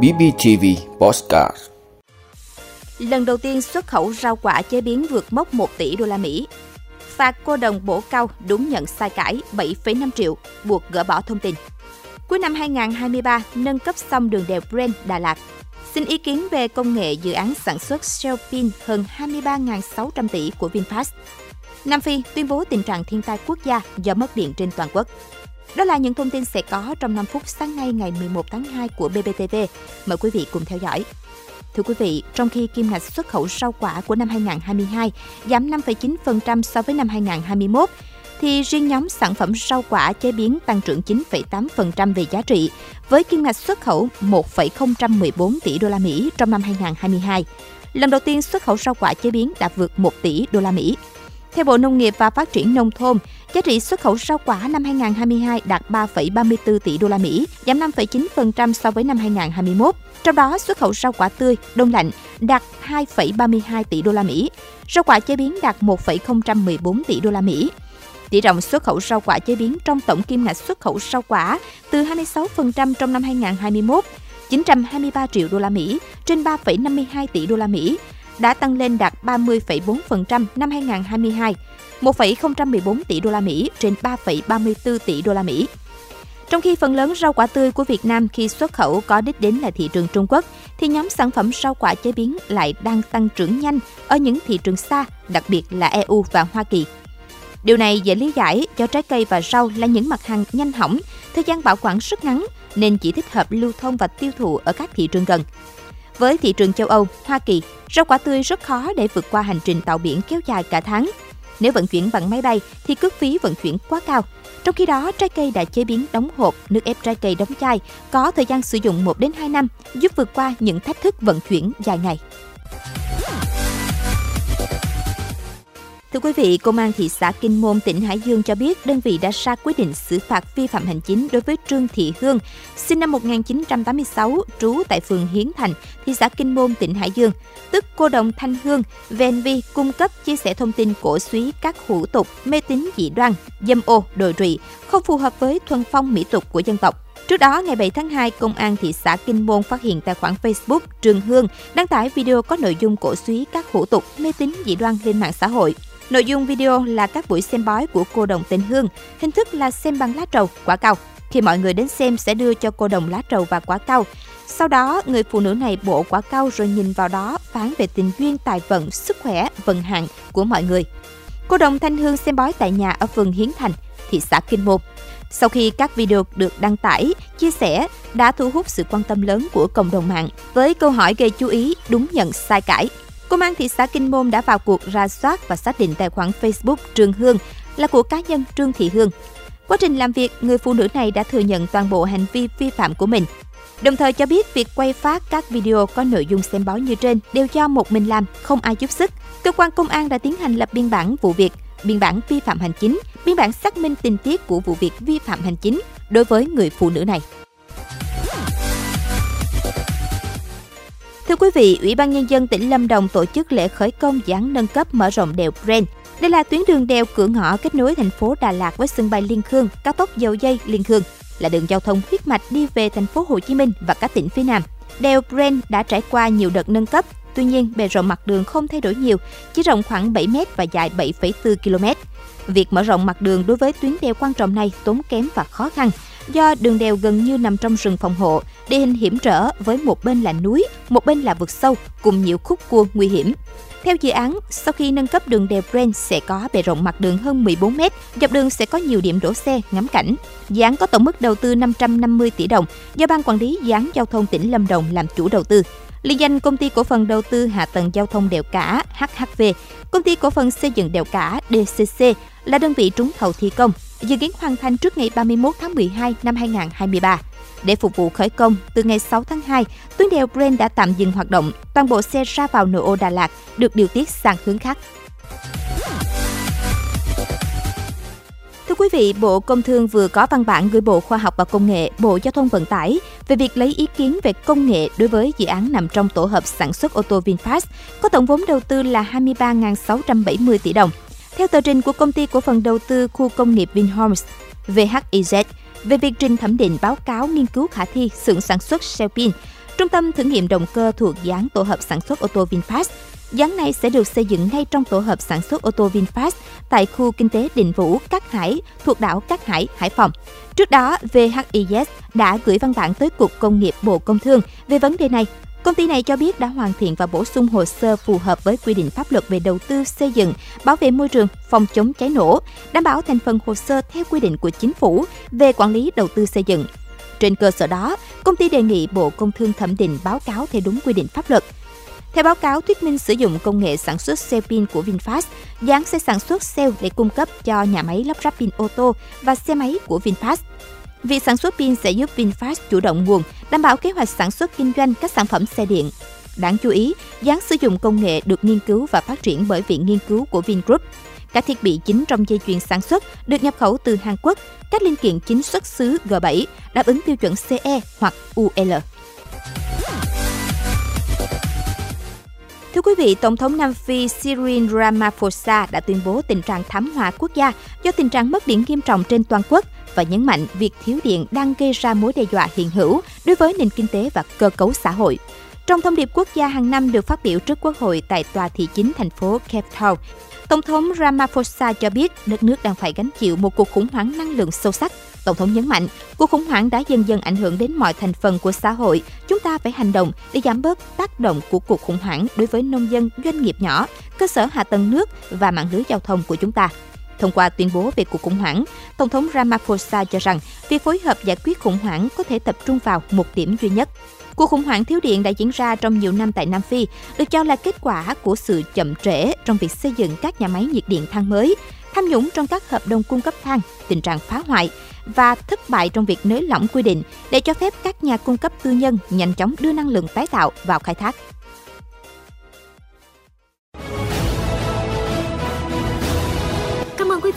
BBTV Postcard Lần đầu tiên xuất khẩu rau quả chế biến vượt mốc 1 tỷ đô la Mỹ. Phạt cô đồng bổ cao đúng nhận sai cãi 7,5 triệu, buộc gỡ bỏ thông tin. Cuối năm 2023, nâng cấp xong đường đèo Brent Đà Lạt. Xin ý kiến về công nghệ dự án sản xuất Shell Pin hơn 23.600 tỷ của VinFast. Nam Phi tuyên bố tình trạng thiên tai quốc gia do mất điện trên toàn quốc. Đó là những thông tin sẽ có trong 5 phút sáng nay ngày 11 tháng 2 của BBTV. Mời quý vị cùng theo dõi. Thưa quý vị, trong khi kim ngạch xuất khẩu rau quả của năm 2022 giảm 5,9% so với năm 2021, thì riêng nhóm sản phẩm rau quả chế biến tăng trưởng 9,8% về giá trị, với kim ngạch xuất khẩu 1,014 tỷ đô la Mỹ trong năm 2022. Lần đầu tiên xuất khẩu rau quả chế biến đã vượt 1 tỷ đô la Mỹ. Theo Bộ Nông nghiệp và Phát triển nông thôn, giá trị xuất khẩu rau quả năm 2022 đạt 3,34 tỷ đô la Mỹ, giảm 5,9% so với năm 2021. Trong đó, xuất khẩu rau quả tươi, đông lạnh đạt 2,32 tỷ đô la Mỹ, rau quả chế biến đạt 1,014 tỷ đô la Mỹ. Tỷ trọng xuất khẩu rau quả chế biến trong tổng kim ngạch xuất khẩu rau quả từ 26% trong năm 2021, 923 triệu đô la Mỹ trên 3,52 tỷ đô la Mỹ đã tăng lên đạt 30,4% năm 2022, 1,014 tỷ đô la Mỹ trên 3,34 tỷ đô la Mỹ. Trong khi phần lớn rau quả tươi của Việt Nam khi xuất khẩu có đích đến là thị trường Trung Quốc, thì nhóm sản phẩm rau quả chế biến lại đang tăng trưởng nhanh ở những thị trường xa, đặc biệt là EU và Hoa Kỳ. Điều này dễ lý giải cho trái cây và rau là những mặt hàng nhanh hỏng, thời gian bảo quản rất ngắn nên chỉ thích hợp lưu thông và tiêu thụ ở các thị trường gần. Với thị trường châu Âu, Hoa Kỳ, rau quả tươi rất khó để vượt qua hành trình tàu biển kéo dài cả tháng. Nếu vận chuyển bằng máy bay thì cước phí vận chuyển quá cao. Trong khi đó, trái cây đã chế biến đóng hộp, nước ép trái cây đóng chai có thời gian sử dụng 1 đến 2 năm, giúp vượt qua những thách thức vận chuyển dài ngày. Thưa quý vị, Công an thị xã Kinh Môn, tỉnh Hải Dương cho biết đơn vị đã ra quyết định xử phạt vi phạm hành chính đối với Trương Thị Hương, sinh năm 1986, trú tại phường Hiến Thành, thị xã Kinh Môn, tỉnh Hải Dương, tức cô đồng Thanh Hương, về hành vi cung cấp chia sẻ thông tin cổ suý các hủ tục, mê tín dị đoan, dâm ô, đồi trụy, không phù hợp với thuần phong mỹ tục của dân tộc. Trước đó, ngày 7 tháng 2, Công an thị xã Kinh Môn phát hiện tài khoản Facebook Trường Hương đăng tải video có nội dung cổ suý các hủ tục, mê tín dị đoan lên mạng xã hội. Nội dung video là các buổi xem bói của cô đồng tên Hương, hình thức là xem bằng lá trầu, quả cau. Khi mọi người đến xem sẽ đưa cho cô đồng lá trầu và quả cau. Sau đó, người phụ nữ này bổ quả cau rồi nhìn vào đó phán về tình duyên tài vận, sức khỏe, vận hạn của mọi người. Cô đồng Thanh Hương xem bói tại nhà ở phường Hiến Thành, thị xã Kinh Môn. Sau khi các video được đăng tải, chia sẻ đã thu hút sự quan tâm lớn của cộng đồng mạng với câu hỏi gây chú ý đúng nhận sai cãi. Công an thị xã Kinh Môn đã vào cuộc ra soát và xác định tài khoản Facebook Trương Hương là của cá nhân Trương Thị Hương. Quá trình làm việc, người phụ nữ này đã thừa nhận toàn bộ hành vi vi phạm của mình. Đồng thời cho biết việc quay phát các video có nội dung xem bói như trên đều do một mình làm, không ai giúp sức. Cơ quan công an đã tiến hành lập biên bản vụ việc, biên bản vi phạm hành chính, biên bản xác minh tình tiết của vụ việc vi phạm hành chính đối với người phụ nữ này. Quý vị, Ủy ban Nhân dân tỉnh Lâm Đồng tổ chức lễ khởi công dự án nâng cấp mở rộng đèo Bren. Đây là tuyến đường đèo cửa ngõ kết nối thành phố Đà Lạt với sân bay Liên Khương, cao tốc dầu dây Liên Khương, là đường giao thông huyết mạch đi về thành phố Hồ Chí Minh và các tỉnh phía Nam. Đèo Bren đã trải qua nhiều đợt nâng cấp, tuy nhiên bề rộng mặt đường không thay đổi nhiều, chỉ rộng khoảng 7 m và dài 7,4 km. Việc mở rộng mặt đường đối với tuyến đèo quan trọng này tốn kém và khó khăn, do đường đèo gần như nằm trong rừng phòng hộ, địa hình hiểm trở với một bên là núi, một bên là vực sâu cùng nhiều khúc cua nguy hiểm. Theo dự án, sau khi nâng cấp đường đèo Brent sẽ có bề rộng mặt đường hơn 14 m, dọc đường sẽ có nhiều điểm đổ xe, ngắm cảnh. Dự án có tổng mức đầu tư 550 tỷ đồng do Ban Quản lý Dự án Giao thông tỉnh Lâm Đồng làm chủ đầu tư. Liên danh Công ty Cổ phần Đầu tư Hạ tầng Giao thông Đèo Cả HHV, Công ty Cổ phần Xây dựng Đèo Cả DCC là đơn vị trúng thầu thi công, dự kiến hoàn thành trước ngày 31 tháng 12 năm 2023. Để phục vụ khởi công, từ ngày 6 tháng 2, tuyến đèo Brent đã tạm dừng hoạt động. Toàn bộ xe ra vào nội ô Đà Lạt được điều tiết sang hướng khác. Thưa quý vị, Bộ Công Thương vừa có văn bản gửi Bộ Khoa học và Công nghệ, Bộ Giao thông Vận tải về việc lấy ý kiến về công nghệ đối với dự án nằm trong tổ hợp sản xuất ô tô VinFast, có tổng vốn đầu tư là 23.670 tỷ đồng. Theo tờ trình của công ty cổ phần đầu tư khu công nghiệp Vinhomes, VHIZ, về việc trình thẩm định báo cáo nghiên cứu khả thi xưởng sản xuất xe pin. Trung tâm thử nghiệm động cơ thuộc dự án tổ hợp sản xuất ô tô VinFast Dự án này sẽ được xây dựng ngay trong tổ hợp sản xuất ô tô VinFast tại khu kinh tế Định Vũ, Cát Hải, thuộc đảo Cát Hải, Hải Phòng. Trước đó, VHIS đã gửi văn bản tới Cục Công nghiệp Bộ Công Thương về vấn đề này. Công ty này cho biết đã hoàn thiện và bổ sung hồ sơ phù hợp với quy định pháp luật về đầu tư xây dựng, bảo vệ môi trường, phòng chống cháy nổ, đảm bảo thành phần hồ sơ theo quy định của chính phủ về quản lý đầu tư xây dựng. Trên cơ sở đó, công ty đề nghị Bộ Công Thương thẩm định báo cáo theo đúng quy định pháp luật. Theo báo cáo thuyết minh sử dụng công nghệ sản xuất xe pin của VinFast, dán sẽ sản xuất cell để cung cấp cho nhà máy lắp ráp pin ô tô và xe máy của VinFast. Việc sản xuất pin sẽ giúp VinFast chủ động nguồn, đảm bảo kế hoạch sản xuất kinh doanh các sản phẩm xe điện. Đáng chú ý, dán sử dụng công nghệ được nghiên cứu và phát triển bởi Viện Nghiên cứu của Vingroup. Các thiết bị chính trong dây chuyền sản xuất được nhập khẩu từ Hàn Quốc, các linh kiện chính xuất xứ G7, đáp ứng tiêu chuẩn CE hoặc UL. Thưa quý vị, Tổng thống Nam Phi Cyril Ramaphosa đã tuyên bố tình trạng thảm họa quốc gia do tình trạng mất điện nghiêm trọng trên toàn quốc và nhấn mạnh việc thiếu điện đang gây ra mối đe dọa hiện hữu đối với nền kinh tế và cơ cấu xã hội. Trong thông điệp quốc gia hàng năm được phát biểu trước Quốc hội tại tòa thị chính thành phố Cape Town, Tổng thống Ramaphosa cho biết đất nước đang phải gánh chịu một cuộc khủng hoảng năng lượng sâu sắc. Tổng thống nhấn mạnh, cuộc khủng hoảng đã dần dần ảnh hưởng đến mọi thành phần của xã hội. Chúng ta phải hành động để giảm bớt tác động của cuộc khủng hoảng đối với nông dân, doanh nghiệp nhỏ, cơ sở hạ tầng nước và mạng lưới giao thông của chúng ta. Thông qua tuyên bố về cuộc khủng hoảng, Tổng thống Ramaphosa cho rằng việc phối hợp giải quyết khủng hoảng có thể tập trung vào một điểm duy nhất. Cuộc khủng hoảng thiếu điện đã diễn ra trong nhiều năm tại Nam Phi, được cho là kết quả của sự chậm trễ trong việc xây dựng các nhà máy nhiệt điện than mới, tham nhũng trong các hợp đồng cung cấp than, tình trạng phá hoại và thất bại trong việc nới lỏng quy định để cho phép các nhà cung cấp tư nhân nhanh chóng đưa năng lượng tái tạo vào khai thác.